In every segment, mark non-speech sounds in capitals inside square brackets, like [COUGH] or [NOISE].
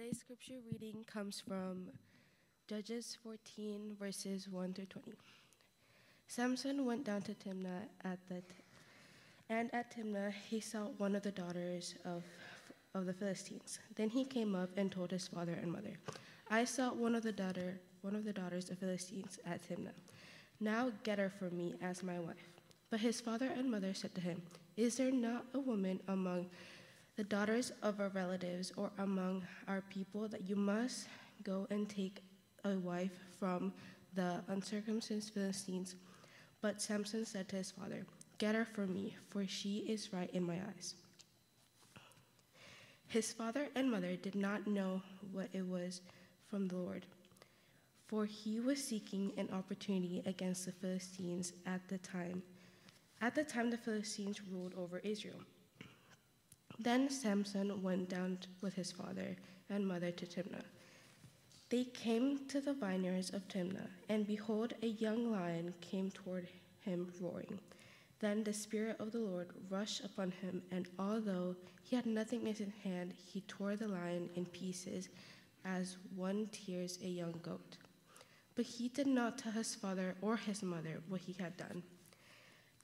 Today's scripture reading comes from Judges 14, verses 1 through 20. Samson went down to Timnah at the and at Timnah he saw one of the daughters of, of the Philistines. Then he came up and told his father and mother, I saw one of the daughter one of the daughters of Philistines at Timnah. Now get her for me as my wife. But his father and mother said to him, Is there not a woman among the daughters of our relatives or among our people that you must go and take a wife from the uncircumcised Philistines? But Samson said to his father, Get her for me, for she is right in my eyes. His father and mother did not know what it was from the Lord, for he was seeking an opportunity against the Philistines at the time. At the time, the Philistines ruled over Israel. Then Samson went down with his father and mother to Timnah. They came to the vineyards of Timnah, and behold, a young lion came toward him roaring. Then the Spirit of the Lord rushed upon him, and although he had nothing in his hand, he tore the lion in pieces as one tears a young goat. But he did not tell his father or his mother what he had done.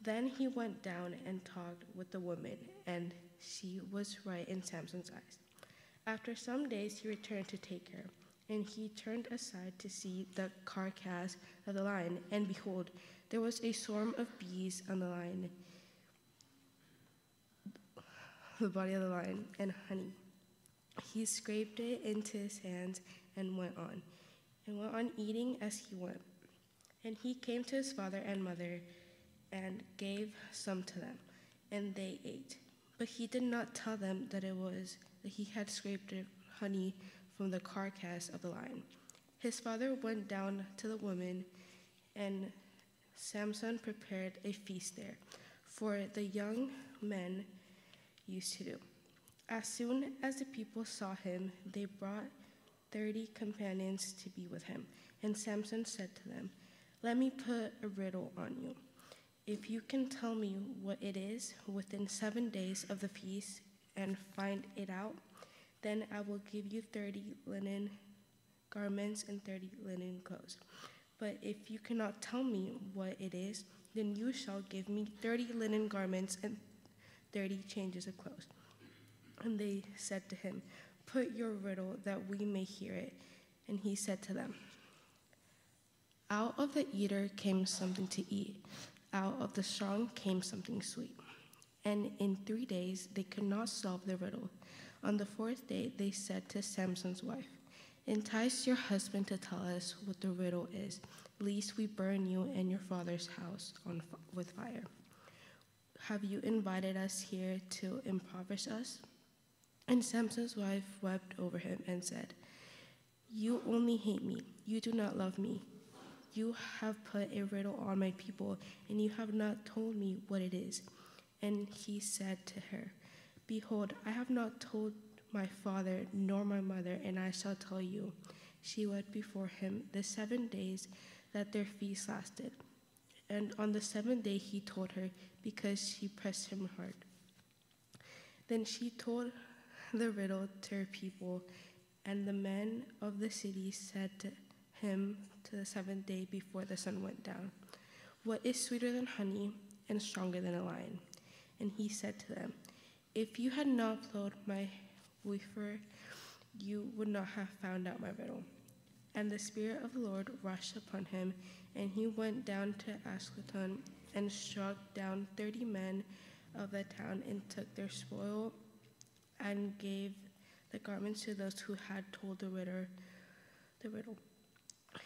Then he went down and talked with the woman, and she was right in Samson's eyes. After some days, he returned to take her, and he turned aside to see the carcass of the lion, and behold, there was a swarm of bees on the lion, the body of the lion, and honey. He scraped it into his hands and went on, and went on eating as he went. And he came to his father and mother and gave some to them, and they ate. But he did not tell them that it was that he had scraped honey from the carcass of the lion. His father went down to the woman, and Samson prepared a feast there, for the young men used to do. As soon as the people saw him, they brought thirty companions to be with him. And Samson said to them, Let me put a riddle on you. If you can tell me what it is within seven days of the feast and find it out, then I will give you 30 linen garments and 30 linen clothes. But if you cannot tell me what it is, then you shall give me 30 linen garments and 30 changes of clothes. And they said to him, Put your riddle that we may hear it. And he said to them, Out of the eater came something to eat out of the song came something sweet. And in three days they could not solve the riddle. On the fourth day they said to Samson's wife, Entice your husband to tell us what the riddle is, lest we burn you and your father's house on, with fire. Have you invited us here to impoverish us? And Samson's wife wept over him and said, You only hate me. You do not love me. You have put a riddle on my people, and you have not told me what it is. And he said to her, Behold, I have not told my father nor my mother, and I shall tell you. She wept before him the seven days that their feast lasted. And on the seventh day he told her, because she pressed him hard. Then she told the riddle to her people, and the men of the city said to him to the seventh day before the sun went down. What is sweeter than honey and stronger than a lion? And he said to them, If you had not plowed my wafer, you would not have found out my riddle. And the Spirit of the Lord rushed upon him, and he went down to Ashkelon and struck down thirty men of the town and took their spoil and gave the garments to those who had told the riddle. The riddle.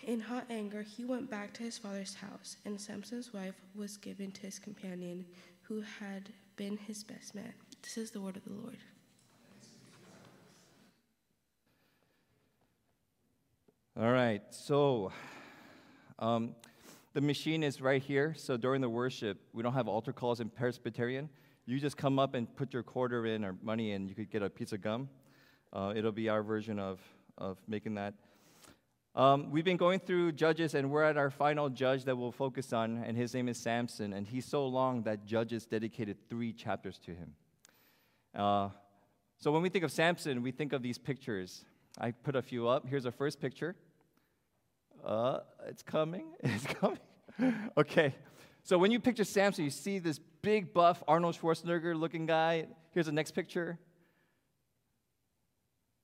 In hot anger, he went back to his father's house, and Samson's wife was given to his companion, who had been his best man. This is the word of the Lord. All right, so um, the machine is right here. So during the worship, we don't have altar calls in Presbyterian. You just come up and put your quarter in or money in. And you could get a piece of gum. Uh, it'll be our version of, of making that. Um, we've been going through Judges, and we're at our final judge that we'll focus on, and his name is Samson. And he's so long that Judges dedicated three chapters to him. Uh, so when we think of Samson, we think of these pictures. I put a few up. Here's the first picture. Uh, it's coming. [LAUGHS] It's coming. okay. So when you picture Samson, you see this big, buff Arnold Schwarzenegger looking guy. Here's the next picture.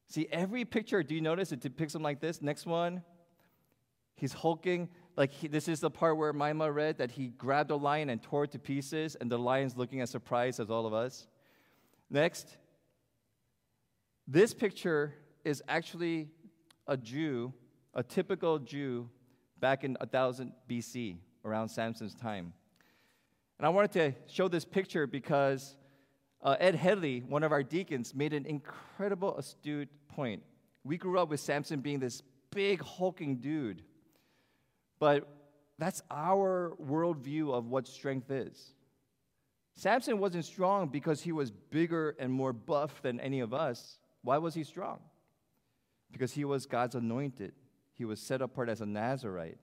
See, every picture, do you notice it depicts him like this? Next one, he's hulking. Like he, this is the part where Maima read that he grabbed a lion and tore it to pieces, and the lion's looking as surprised as all of us. Next, this picture is actually a Jew, a typical Jew back in 1000 BC, around Samson's time. And I wanted to show this picture because uh, Ed Headley, one of our deacons, made an incredible, astute point. We grew up with Samson being this big, hulking dude, but that's our worldview of what strength is. Samson wasn't strong because he was bigger and more buff than any of us. Why was he strong? Because he was God's anointed, he was set apart as a Nazarite.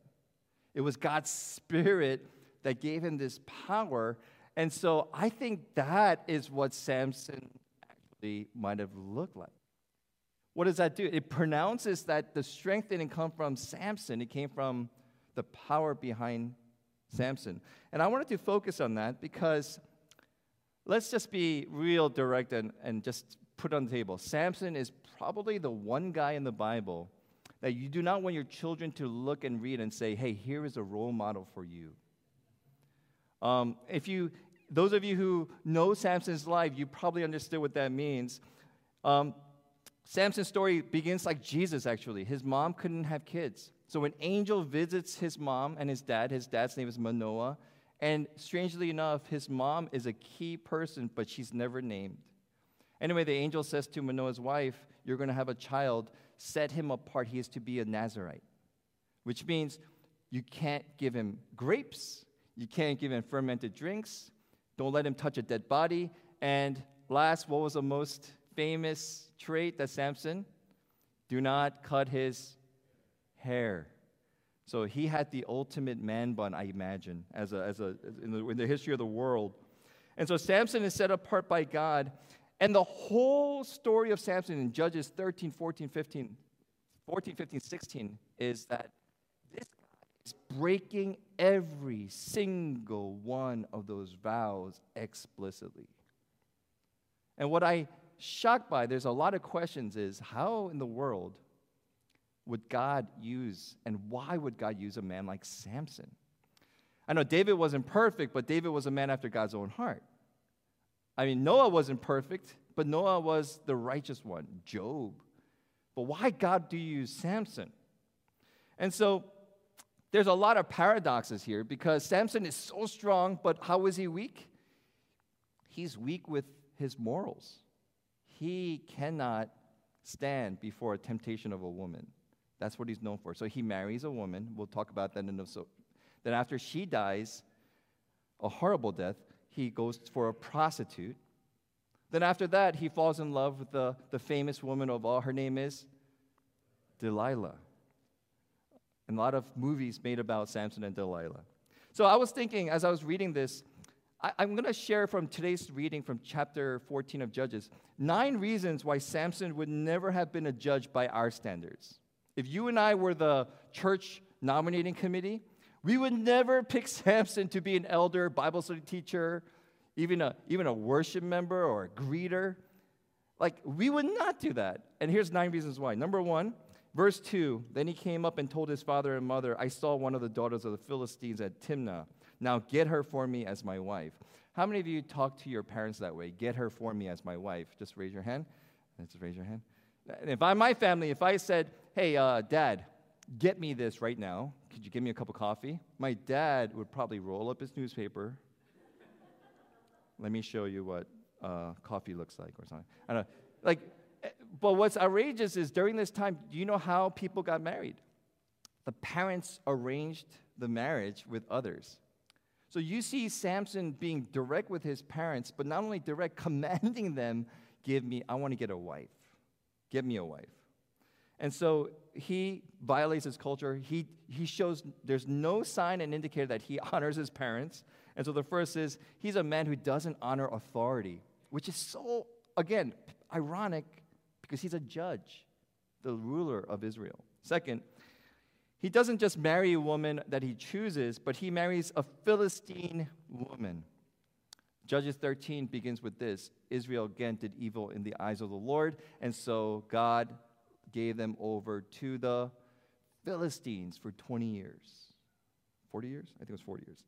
It was God's Spirit that gave him this power. And so I think that is what Samson actually might have looked like. What does that do? It pronounces that the strength didn't come from Samson, it came from the power behind Samson. And I wanted to focus on that because let's just be real direct and, and just put on the table. Samson is probably the one guy in the Bible that you do not want your children to look and read and say, hey, here is a role model for you. Um, if you, those of you who know Samson's life, you probably understood what that means. Um, Samson's story begins like Jesus, actually. His mom couldn't have kids. So an angel visits his mom and his dad. His dad's name is Manoah. And strangely enough, his mom is a key person, but she's never named. Anyway, the angel says to Manoah's wife, You're going to have a child. Set him apart. He is to be a Nazarite, which means you can't give him grapes, you can't give him fermented drinks. Don't let him touch a dead body. And last, what was the most famous trait that Samson? Do not cut his hair. So he had the ultimate man bun, I imagine, as a, as a, in, the, in the history of the world. And so Samson is set apart by God. And the whole story of Samson in Judges 13, 14, 15, 14, 15, 16 is that is breaking every single one of those vows explicitly. And what I shocked by, there's a lot of questions, is how in the world would God use and why would God use a man like Samson? I know David wasn't perfect, but David was a man after God's own heart. I mean, Noah wasn't perfect, but Noah was the righteous one, Job. But why God do you use Samson? And so there's a lot of paradoxes here because Samson is so strong, but how is he weak? He's weak with his morals. He cannot stand before a temptation of a woman. That's what he's known for. So he marries a woman. We'll talk about that in a so. Then after she dies, a horrible death, he goes for a prostitute. Then after that, he falls in love with the, the famous woman of all. Her name is Delilah and a lot of movies made about Samson and Delilah. So I was thinking as I was reading this, I, am going to share from today's reading from chapter 14 of Judges nine reasons why Samson would never have been a judge by our standards. If you and I were the church nominating committee, we would never pick [LAUGHS] Samson to be an elder, Bible study teacher, even a, even a worship member or a greeter. Like, we would not do that. And here's nine reasons why. Number one, Verse 2 Then he came up and told his father and mother, I saw one of the daughters of the Philistines at Timnah. Now get her for me as my wife. How many of you talk to your parents that way? Get her for me as my wife. Just raise your hand. Just raise your hand. If I'm my family, if I said, Hey, uh, dad, get me this right now, could you give me a cup of coffee? My dad would probably roll up his newspaper. Let me show you what uh, coffee looks like or something. I don't know. Like, but what's outrageous is during this time, do you know how people got married? The parents arranged the marriage with others. So you see Samson being direct with his parents, but not only direct, [LAUGHS] commanding them, give me, I want to get a wife. Give me a wife. And so he violates his culture. He, he shows there's no sign and indicator that he [LAUGHS] honors his parents. And so the first is he's a man who doesn't honor authority, which is so, again, ironic because he's a judge. the ruler of Israel. Second, he doesn't just marry a woman that he chooses, but he marries a Philistine woman. Judges 13 begins with this Israel again did evil in the eyes of the Lord, and so God gave them over to the Philistines for 20 years. 40 years? I think it was 40 years.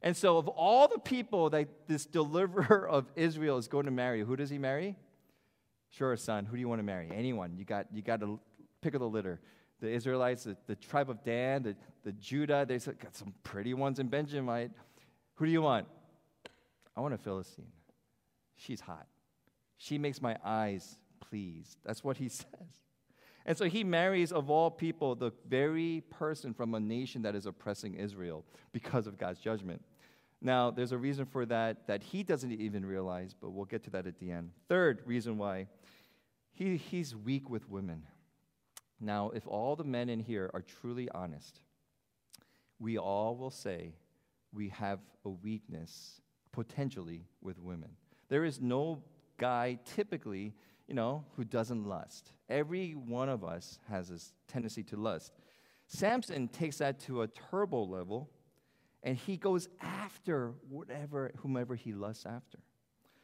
And so, of all the people that this deliverer of Israel is going to marry, who does he marry? Sure, son. Who do you want to marry? Anyone. You got, you got to pick of the litter. The Israelites, the, the tribe of Dan, the, the Judah, they got some pretty ones in Benjamite. Who do you want? I want a Philistine. She's hot. She makes my eyes pleased. That's what he [LAUGHS] says. And so he marries, of all people, the very person from a nation that is oppressing Israel because of God's judgment. Now, there's a reason for that that he doesn't even realize, but we'll get to that at the end. Third reason why he, he's weak with women. Now, if all the men in here are truly honest, we all will say we have a weakness potentially with women. There is no guy typically, you know, who doesn't lust. Every one of us has this tendency to lust. Samson takes that to a turbo level and he goes after whatever whomever he lusts after.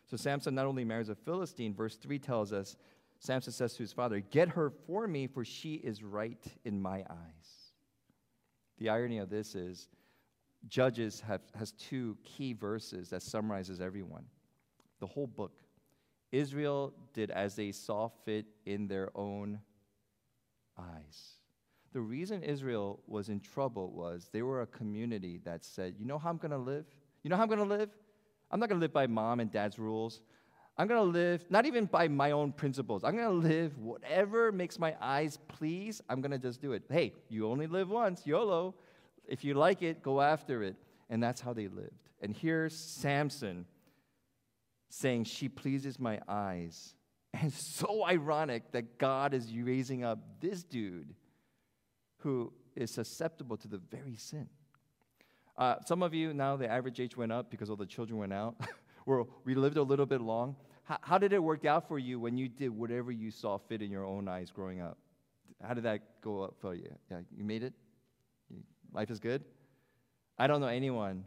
So Samson not only marries a Philistine, verse 3 tells us Samson says to his father, Get her for me, for she is right in my eyes. The irony of this is Judges have, has two key verses that summarizes everyone. The whole book. Israel did as they saw fit in their own eyes. The reason Israel was in trouble was they were a community that said, You know how I'm going to live? You know how I'm going to live? I'm not going to live by mom and dad's rules. I'm going to live not even by my own principles. I'm going to live whatever makes my eyes please. I'm going to just do it. Hey, you only live once, YOLO. If you like it, go after it. And that's how they lived. And here's Samson saying, She pleases my eyes. [LAUGHS] And so ironic that God is raising up this dude who is susceptible to the very sin. Uh, some of you, now the average age went up because all the children went out. [LAUGHS] we lived a little bit long. How, how did it work out for you when you did whatever you saw fit in your own eyes growing up? How did that go up for you? Yeah, you made it? Life is good? I don't know anyone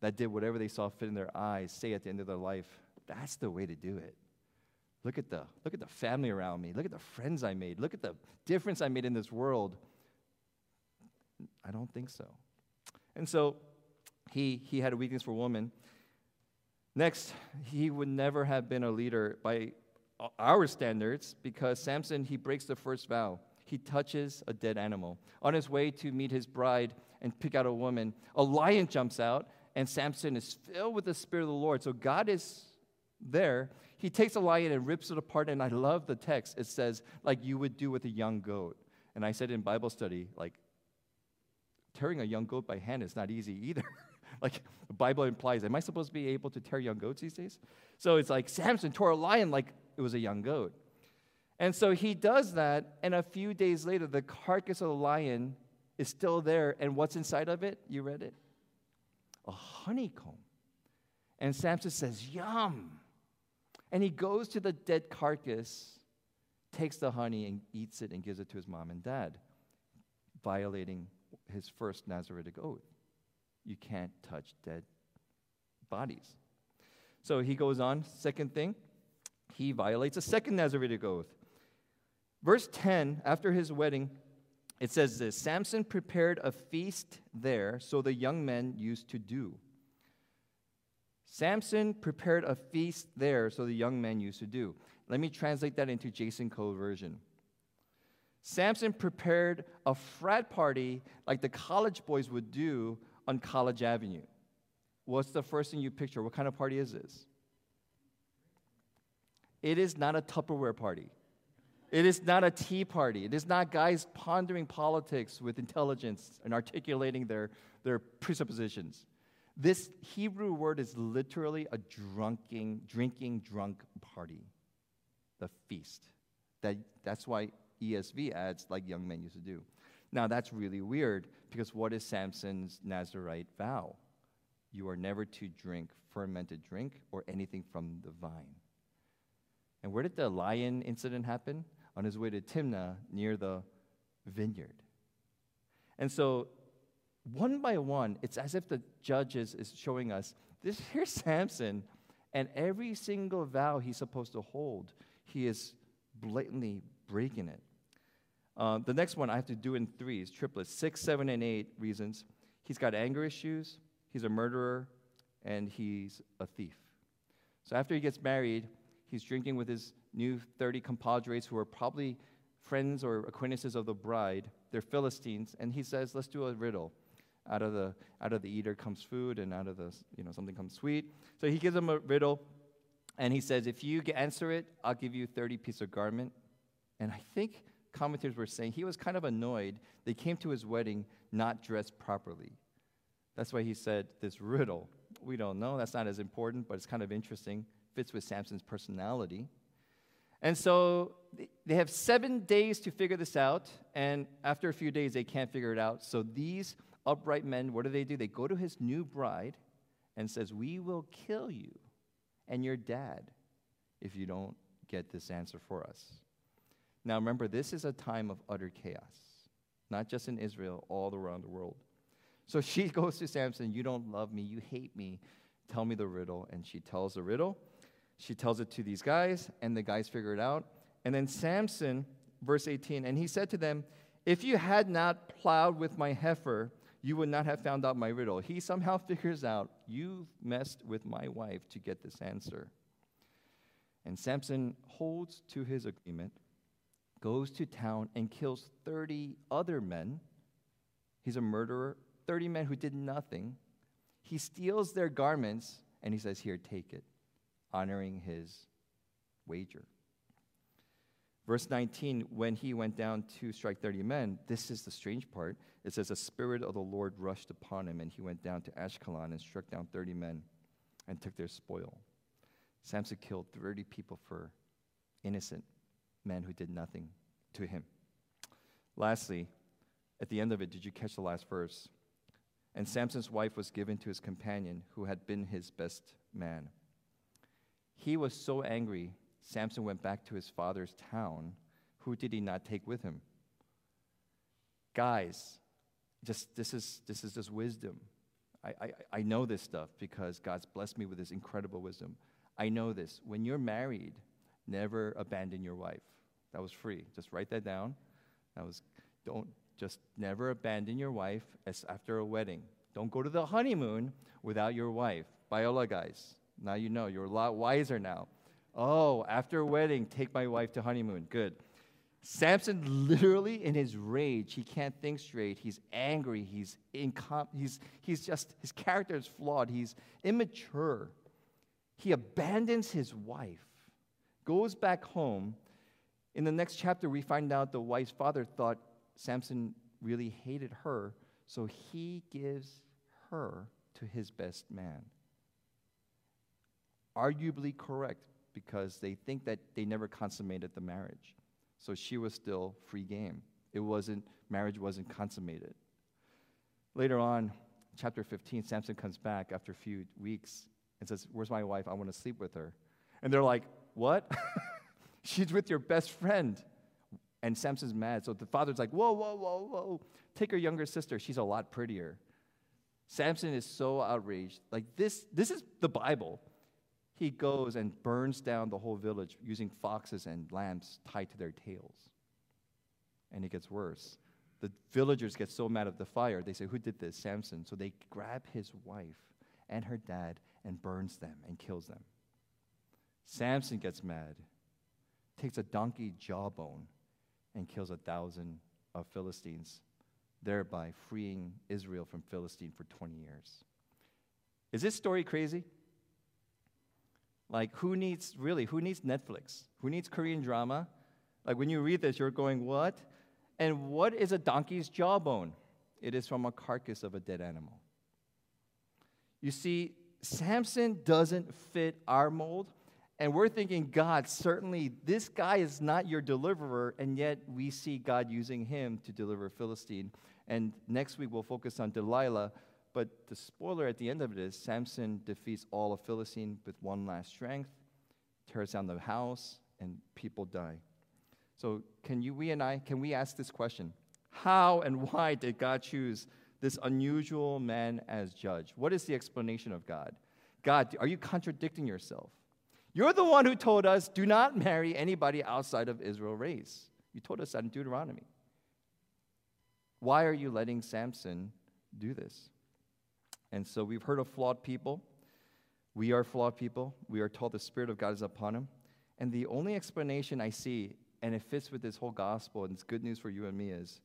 that did whatever they saw fit in their eyes say at the end of their life, that's the way to do it. Look at the look at the family around me. Look at the friends I made. Look at the difference I made in this world. I don't think so. And so he he had a weakness for women. Next, he would never have been a leader by our standards because Samson he breaks the first vow he touches a dead animal. On his way to meet his bride and pick out a woman, a lion jumps out, and Samson is filled with the Spirit of the Lord. So God is there. He takes a lion and rips it apart, and I love the text. It says, like you would do with a young goat. And I said in Bible study, like, tearing a young goat by hand is not easy either. [LAUGHS] like the Bible implies, am I supposed to be able to tear young goats these days? So it's like Samson tore a lion like it was a young goat. And so he does that, and a few days later, the carcass of the lion is still there. And what's inside of it? You read it? A honeycomb. And Samson says, Yum. And he goes to the dead carcass, takes the honey, and eats it and gives it to his mom and dad, violating his first Nazaritic oath. You can't touch dead bodies. So he goes on, second thing, he violates a second Nazaritic oath. Verse 10, after his wedding, it says this Samson prepared a feast there, so the young men used to do. Samson prepared a feast there, so the young men used to do. Let me translate that into Jason Code version. Samson prepared a frat party like the college boys would do on College Avenue. What's the first thing you picture? What kind of party is this? It is not a Tupperware party. It is not a tea party. It is not guys pondering politics with intelligence and articulating their, their presuppositions. This Hebrew word is literally a drunking, drinking drunk party, the feast. That, that's why ESV adds, like young men used to do. Now, that's really weird because what is Samson's Nazarite vow? You are never to drink fermented drink or anything from the vine. And where did the lion incident happen? on his way to Timnah near the vineyard. And so, one by one, it's as if the judges is showing us this [LAUGHS] here's Samson, and every single vow he's supposed to hold, he is blatantly breaking it. Uh, the next one I have to do in threes, triplets, six, seven, and eight reasons. He's got anger issues, he's a murderer, and he's a thief. So after he gets married, he's drinking with his new 30 compadres who are probably friends or acquaintances of the bride. They're Philistines, and he says, Let's do a riddle. Out of the out of the eater comes food, and out of the you know something comes sweet. So he gives them a riddle, and he says, If you answer it, I'll give you 30 pieces of garment. And I think commentators were saying he was kind of annoyed. They came to his wedding not dressed properly. That's why he said this riddle. We don't know. That's not as important, but it's kind of interesting. Fits with Samson's personality. And so they have seven days to figure this out. And after a few days, they can't figure it out. So these upright men, what do they do? They go to his new bride and says, "We will kill you and your dad if you don't get this answer for us." Now remember, this is a time of utter chaos, not just in Israel, all around the world. So [LAUGHS] she goes to Samson, You don't love me, you hate me. Tell me the riddle. And she tells the riddle. She tells it to these guys, and the guys figure it out. And then Samson, verse 18, and he said to them, If you had not plowed with my heifer, you would not have found out my riddle. He somehow [LAUGHS] figures out, You've messed with my wife to get this answer. And Samson holds to his agreement, goes to town, and kills 30 other men. He's a murderer 30 men who did nothing. He steals their garments and he says, Here, take it, honoring his wager. Verse 19, when he went down to strike 30 men, this is the strange part. It says, The Spirit of the Lord rushed upon him, and he went down to Ashkelon and struck down 30 men and took their spoil. Samson killed 30 people for innocent men who did nothing to him. Lastly, at the end of it, did you catch the last verse? And Samson's wife was given to his companion, who had been his best man. He was so angry, Samson went back to his father's town. Who did he not take with him? Guys, just this is this is just wisdom. I, I, I know this stuff because God's blessed me with this incredible wisdom. I know this. When you're married, never abandon your wife. That was free. Just write that down. That was don't just never abandon your wife as after a wedding. Don't go to the honeymoon without your wife. Biola guys, now you know. You're a lot wiser now. Oh, after a wedding, take my wife to honeymoon. Good. Samson literally in his rage, he can't think straight. He's angry. He's incom- he's he's just his character is flawed. He's immature. He abandons his wife, goes back home. In the next chapter, we find out the wife's father thought Samson really hated her, so he gives her to his best man. Arguably correct because they think that they never consummated the marriage. So she was still free game. It wasn't, marriage wasn't consummated. Later on, chapter 15, Samson comes back after a few weeks and says, Where's my wife? I want to sleep with her. And they're like, What? [LAUGHS] She's with your best friend. And Samson's mad. So the father's like, whoa, whoa, whoa, whoa. Take her younger sister. She's a lot prettier. Samson is so outraged. Like this, this is the Bible. He goes and burns down the whole village using foxes and lambs tied to their tails. And it gets worse. The villagers get so mad at the fire, they say, Who did this? Samson. So they grab his wife and her dad and burns them and kills them. Samson gets mad, takes a donkey jawbone and kills a thousand of Philistines, thereby freeing Israel from Philistine for 20 years. Is this story crazy? Like, who needs, really, who needs Netflix? Who needs Korean drama? Like, when you read this, you're going, what? And what is a donkey's jawbone? It is from a carcass of a dead animal. You see, Samson doesn't fit our mold and we're thinking, God, certainly this guy is not your deliverer, and yet we see God using him to deliver Philistine. And next week we'll focus on Delilah. But the spoiler at the end of it is Samson defeats all of Philistine with one last strength, tears down the house, and people die. So, can you, we and I, can we ask this question? How and why did God choose this unusual man as judge? What is the explanation of God? God, are you contradicting yourself? You're the one who told us, do not marry anybody outside of Israel race. You told us that in Deuteronomy. Why are you letting Samson do this? And so we've heard of flawed people. We are flawed people. We are told the Spirit of God is upon him. And the only explanation I see, and it fits with this whole gospel, and it's good news for you and me, is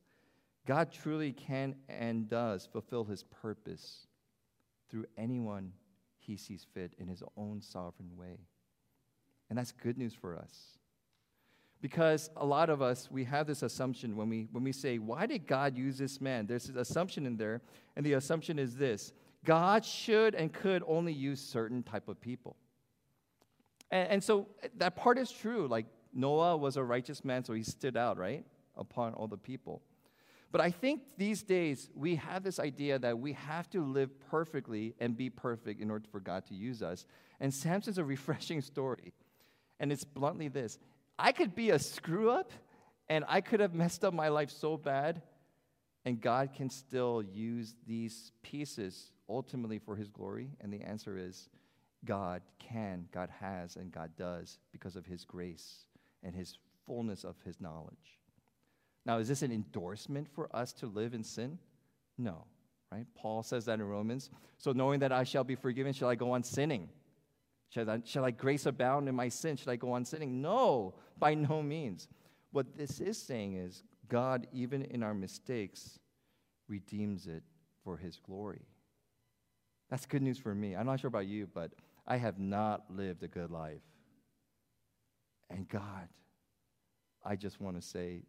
God truly can and does fulfill his purpose through anyone he sees fit in his own sovereign way. And that's good news for us. Because a lot of us, we have this assumption when we, when we say, Why did God use this man? There's this assumption in there, and the assumption is this God should and could only use certain type of people. And, and so that part is true. Like Noah was a righteous man, so he stood out, right? Upon all the people. But I think these days we have this idea that we have to live perfectly and be perfect in order for God to use us. And Samson's a [LAUGHS] refreshing story. And it's bluntly this I could be a screw up and I could have messed up my life so bad, and God can still use these pieces ultimately for his glory. And the answer is God can, God has, and God does because of his grace and his fullness of his knowledge. Now, is this an endorsement for us to live in sin? No, right? Paul says that in Romans. So, knowing that I shall be forgiven, shall I go on sinning? Shall I, shall I grace abound in my sin? Should I go on sinning? No, by no means. What this is saying is God, even in our mistakes, redeems it for his glory. That's good news for me. I'm not sure about you, but I have not lived a good life. And God, I just want to say,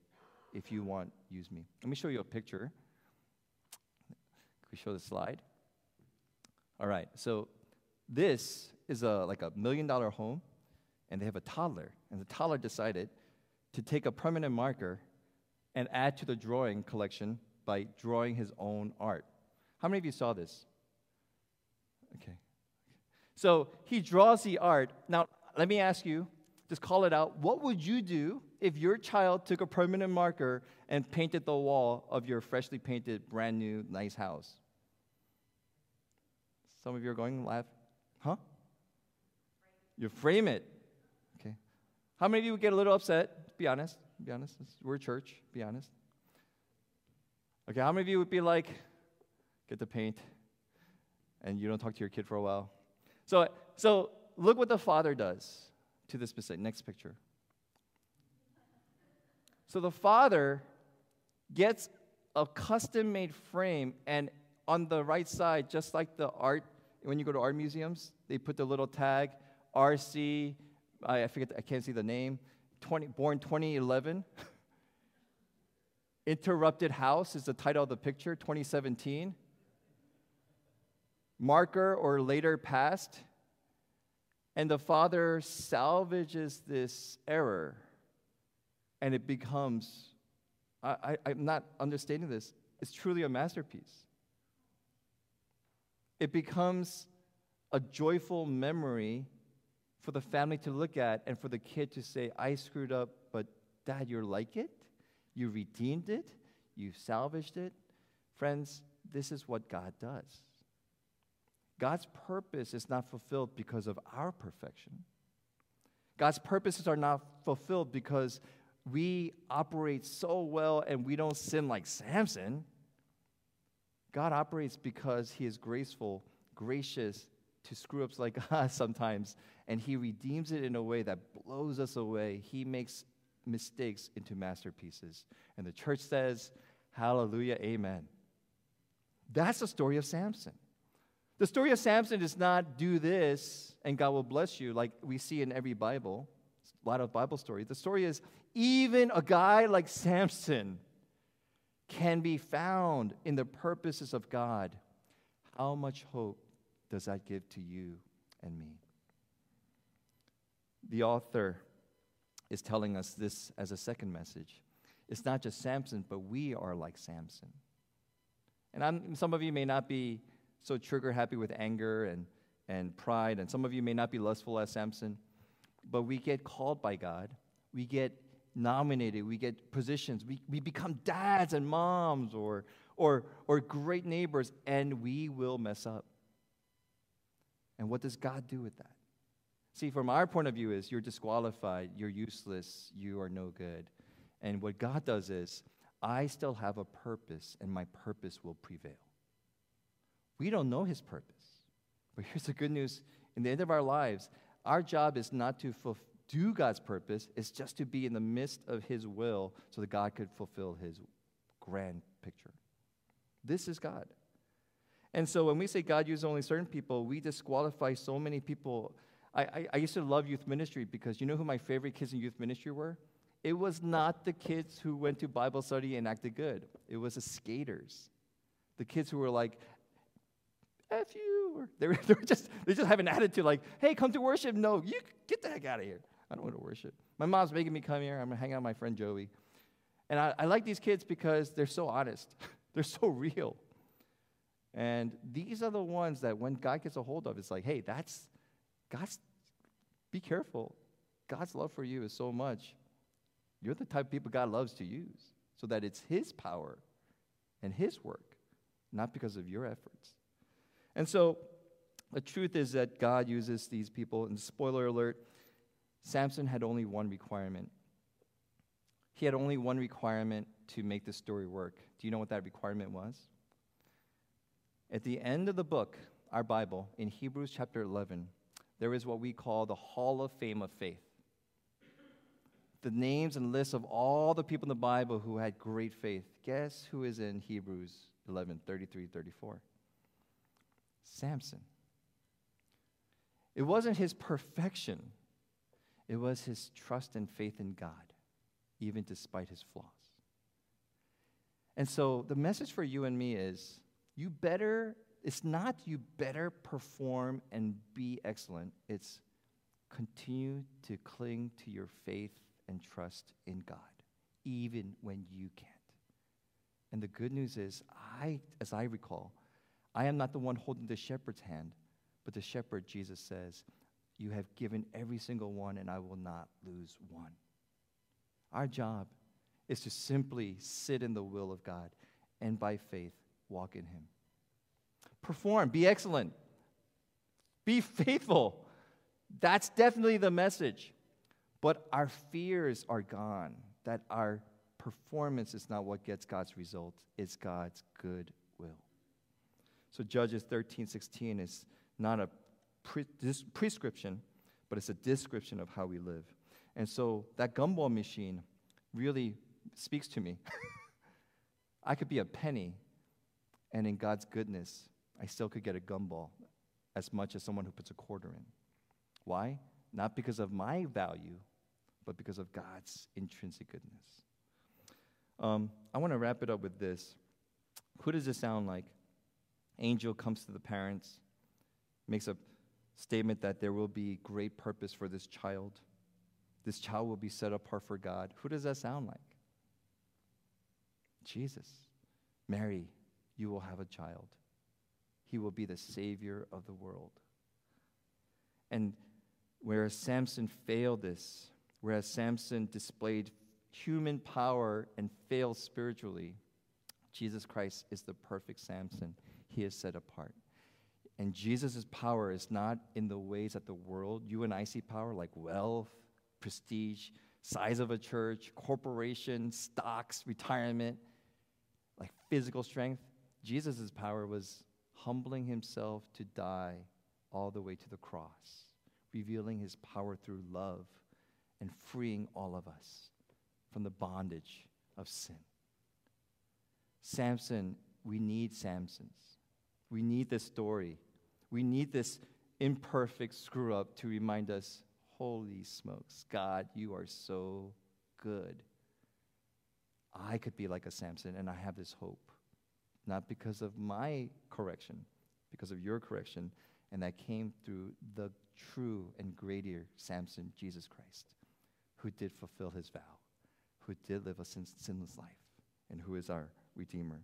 if you want, use me. Let me show you a picture. Can we show the slide? All right, so this is a, like a million dollar home, and they have a toddler. And the toddler decided to take a permanent marker and add to the drawing collection by drawing his own art. How many of you saw this? Okay. So he draws the art. Now, let me ask you, just call it out. What would you do if your child took a permanent marker and painted the wall of your freshly painted, brand new, nice house? Some of you are going, laugh. Huh? You frame it. Okay. How many of you would get a little upset? Be honest. Be honest. We're a church. Be honest. Okay, how many of you would be like, get the paint, and you don't talk to your kid for a while? So, so look what the father does to this specific. Next picture. So the father gets a custom made frame, and on the right side, just like the art, when you go to art museums, they put the little tag RC, I, forget, I can't see the name, 20, born 2011. [LAUGHS] Interrupted House is the title of the picture, 2017. Marker or later past. And the father salvages this error and it becomes, I, I, am not understanding this, it's truly a masterpiece. It becomes a joyful memory for the family to look at and for the kid to say, I screwed up, but dad, you're like it? You redeemed it, you salvaged it. Friends, this is what God does. God's purpose is not fulfilled because of our perfection. God's purposes are not fulfilled because we operate so well and we don't sin like Samson. God operates because he is graceful, gracious to screw ups like [LAUGHS] us sometimes, and he redeems it in a way that blows us away. He makes mistakes into masterpieces. And the church says, Hallelujah, Amen. That's the story of Samson. The story of Samson is not do this and God will bless you like we see in every Bible, a lot of Bible stories. The story is even a guy like Samson can be found in the purposes of God. How much hope does that give to you and me? The author is telling us this as a second message. It's not just Samson, but we are like Samson. And I'm, some of you may not be so trigger happy with anger and, and pride, and some of you may not be lustful as Samson, but we get called by God. We get nominated, we get positions, we, we become dads and moms or, or, or great neighbors, and we will mess up. And what does God do with that? See, from our point of view, is you're disqualified, you're useless, you are no good. And what God does is, I still have a purpose, and my purpose will prevail. We don't know His purpose. But here's the good news in the end of our lives, our job is not to fulfill do God's purpose, it's just to be in the midst of His will so that God could fulfill His grand picture. This is God. And so when we say God uses only certain people, we disqualify so many people. I, I, I, used to love youth ministry because you know who my favorite kids in youth ministry were? It was not the kids who went to Bible study and acted good, it was the skaters. The kids who were like, F you. Or [LAUGHS] they were, they were just, they just have an attitude like, hey, come to worship. No, you get the heck out of here. I don't want to worship. My mom's making me come here. I'm going to hang out with my friend Joey. And I, I like these kids because they're so honest, [LAUGHS] they're so real. And these are the ones that when God gets a hold of, it's like, hey, that's God's, be careful. God's love for you is so much. You're the type of people God loves to use so that it's His power and His work, not because of your efforts. And so the truth is that God uses these people, and spoiler alert, Samson had only one requirement. He had only one requirement to make the story work. Do you know what that requirement was? At the end of the book, our Bible, in Hebrews chapter 11, there is what we call the Hall of Fame of Faith. The names and lists of all the people in the Bible who had great faith. Guess who is in Hebrews 11 33 34? Samson. It wasn't his perfection it was his trust and faith in God, even despite his flaws. And so the message for you and me is you better, it's not you better perform and be excellent, it's continue to cling to your faith and trust in God, even when you can't. And the good news is, I, as I recall, I am not the one holding the shepherd's hand, but the shepherd, Jesus says, you have given every single one, and I will not lose one. Our job is to simply sit in the will of God and by faith walk in Him. Perform, be excellent, be [LAUGHS] faithful. That's definitely the message. But our fears are gone, that our performance is not what gets God's result, it's God's good will. So Judges 13, 16 is not a pre- prescription, but it's a description of how we live. And so that gumball machine really speaks to me. [LAUGHS] I could be a penny, and in God's goodness, I still could get a gumball as much as someone who puts a quarter in. Why? Not because of my value, but because of God's intrinsic goodness. Um, I want to wrap it up with this. Who does this sound like? Angel comes to the parents, makes a statement that there will be great purpose for this child. This child will be set apart for God. Who does that sound like? Jesus. Mary, you will have a child. He will be the Savior of the world. And whereas Samson failed this, whereas Samson displayed human power and failed spiritually, Jesus Christ is the perfect Samson. He is set apart. And Jesus' power is not in the ways that the world, you and I see power like wealth, prestige, size of a church, corporation, stocks, retirement, like physical strength. Jesus' power was humbling himself to die all the way to the cross, revealing his power through love and freeing all of us from the bondage of sin. Samson, we need Samsons. We need this story we need this imperfect screw up to remind us holy smokes, God, you are so good. I could be like a Samson, and I have this hope, not because of my correction, because of your correction, and that came through the true and greater Samson, Jesus Christ, who did fulfill his vow, who did live a sin- sinless life, and who is our Redeemer.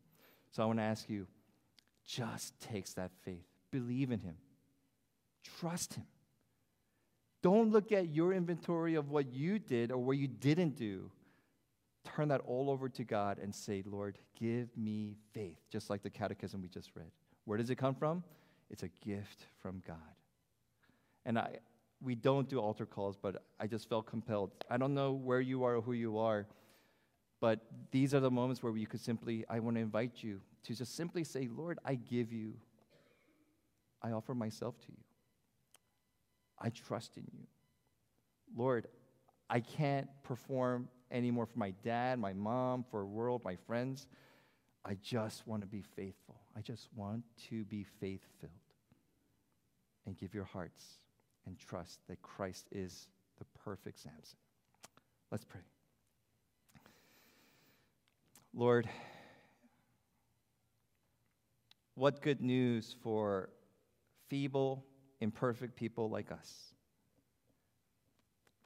So I want to ask you just takes that faith Believe in Him, trust Him. Don't look at your inventory of what you did or what you didn't do, turn that all over to God and say, Lord, give me faith, just like the catechism we just read. Where does it come from? It's a gift from God. And I, we don't do altar calls, but I just felt compelled. I don't know where you are or who you are, but these are the moments where you could simply, I want to invite you to just simply say, Lord, I give you, I offer myself to you. I trust in you. Lord, I can't perform anymore for my dad, my mom, for the world, my friends. I just want to be faithful. I just want to be faith filled. And give your hearts and trust that Christ is the perfect Samson. Let's pray. Lord, what good news for feeble, imperfect people like us.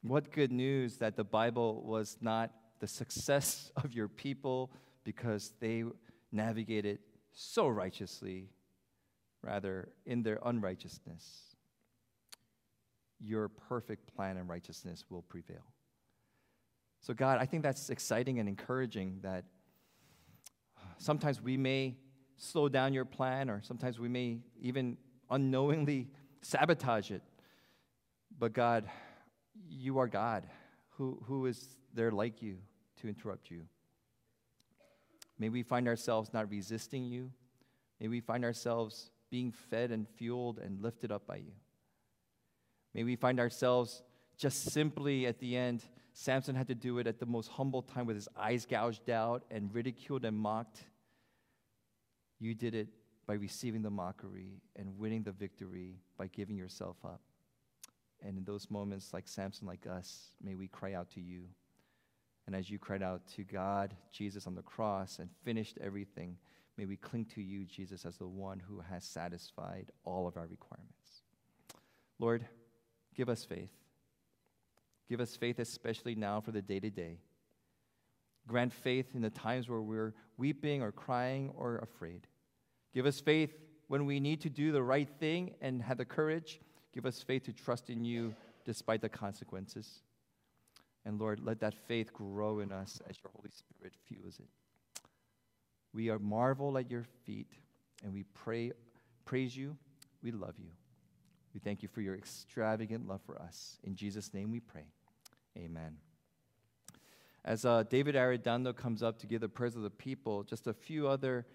What good news that the Bible was not the success [LAUGHS] of your people because they navigated so righteously, rather, in their unrighteousness. Your perfect plan and righteousness will prevail. So, God, I think that's exciting and encouraging that sometimes we may slow down your plan, or sometimes we may even unknowingly sabotage it. But, God, you are God. Who, who is there like you to interrupt you? May we find ourselves not resisting you. May we find ourselves being fed and fueled and lifted up by you. May we find ourselves just simply at the end. Samson had to do it at the most humble time with his eyes gouged out and ridiculed and mocked. You did it by receiving the mockery and winning the victory by giving yourself up. And in those moments, like Samson, like us, may we cry out to you. And as you cried out to God, Jesus on the cross, and finished everything, may we cling to you, Jesus, as the one who has satisfied all of our requirements. Lord, give us faith. Give us faith, especially now for the day to day. Grant faith in the times where we're weeping or crying or afraid. Give us faith when we need to do the right thing and have the courage Give us faith to trust in you despite the consequences. And Lord, let that faith grow in us as your Holy Spirit fuels it. We are marvel at your feet and we pray, praise you. We love you. We thank you for your extravagant love for us. In Jesus' name we pray. Amen. As uh, David Arredondo comes up to give the prayers of the people, just a few other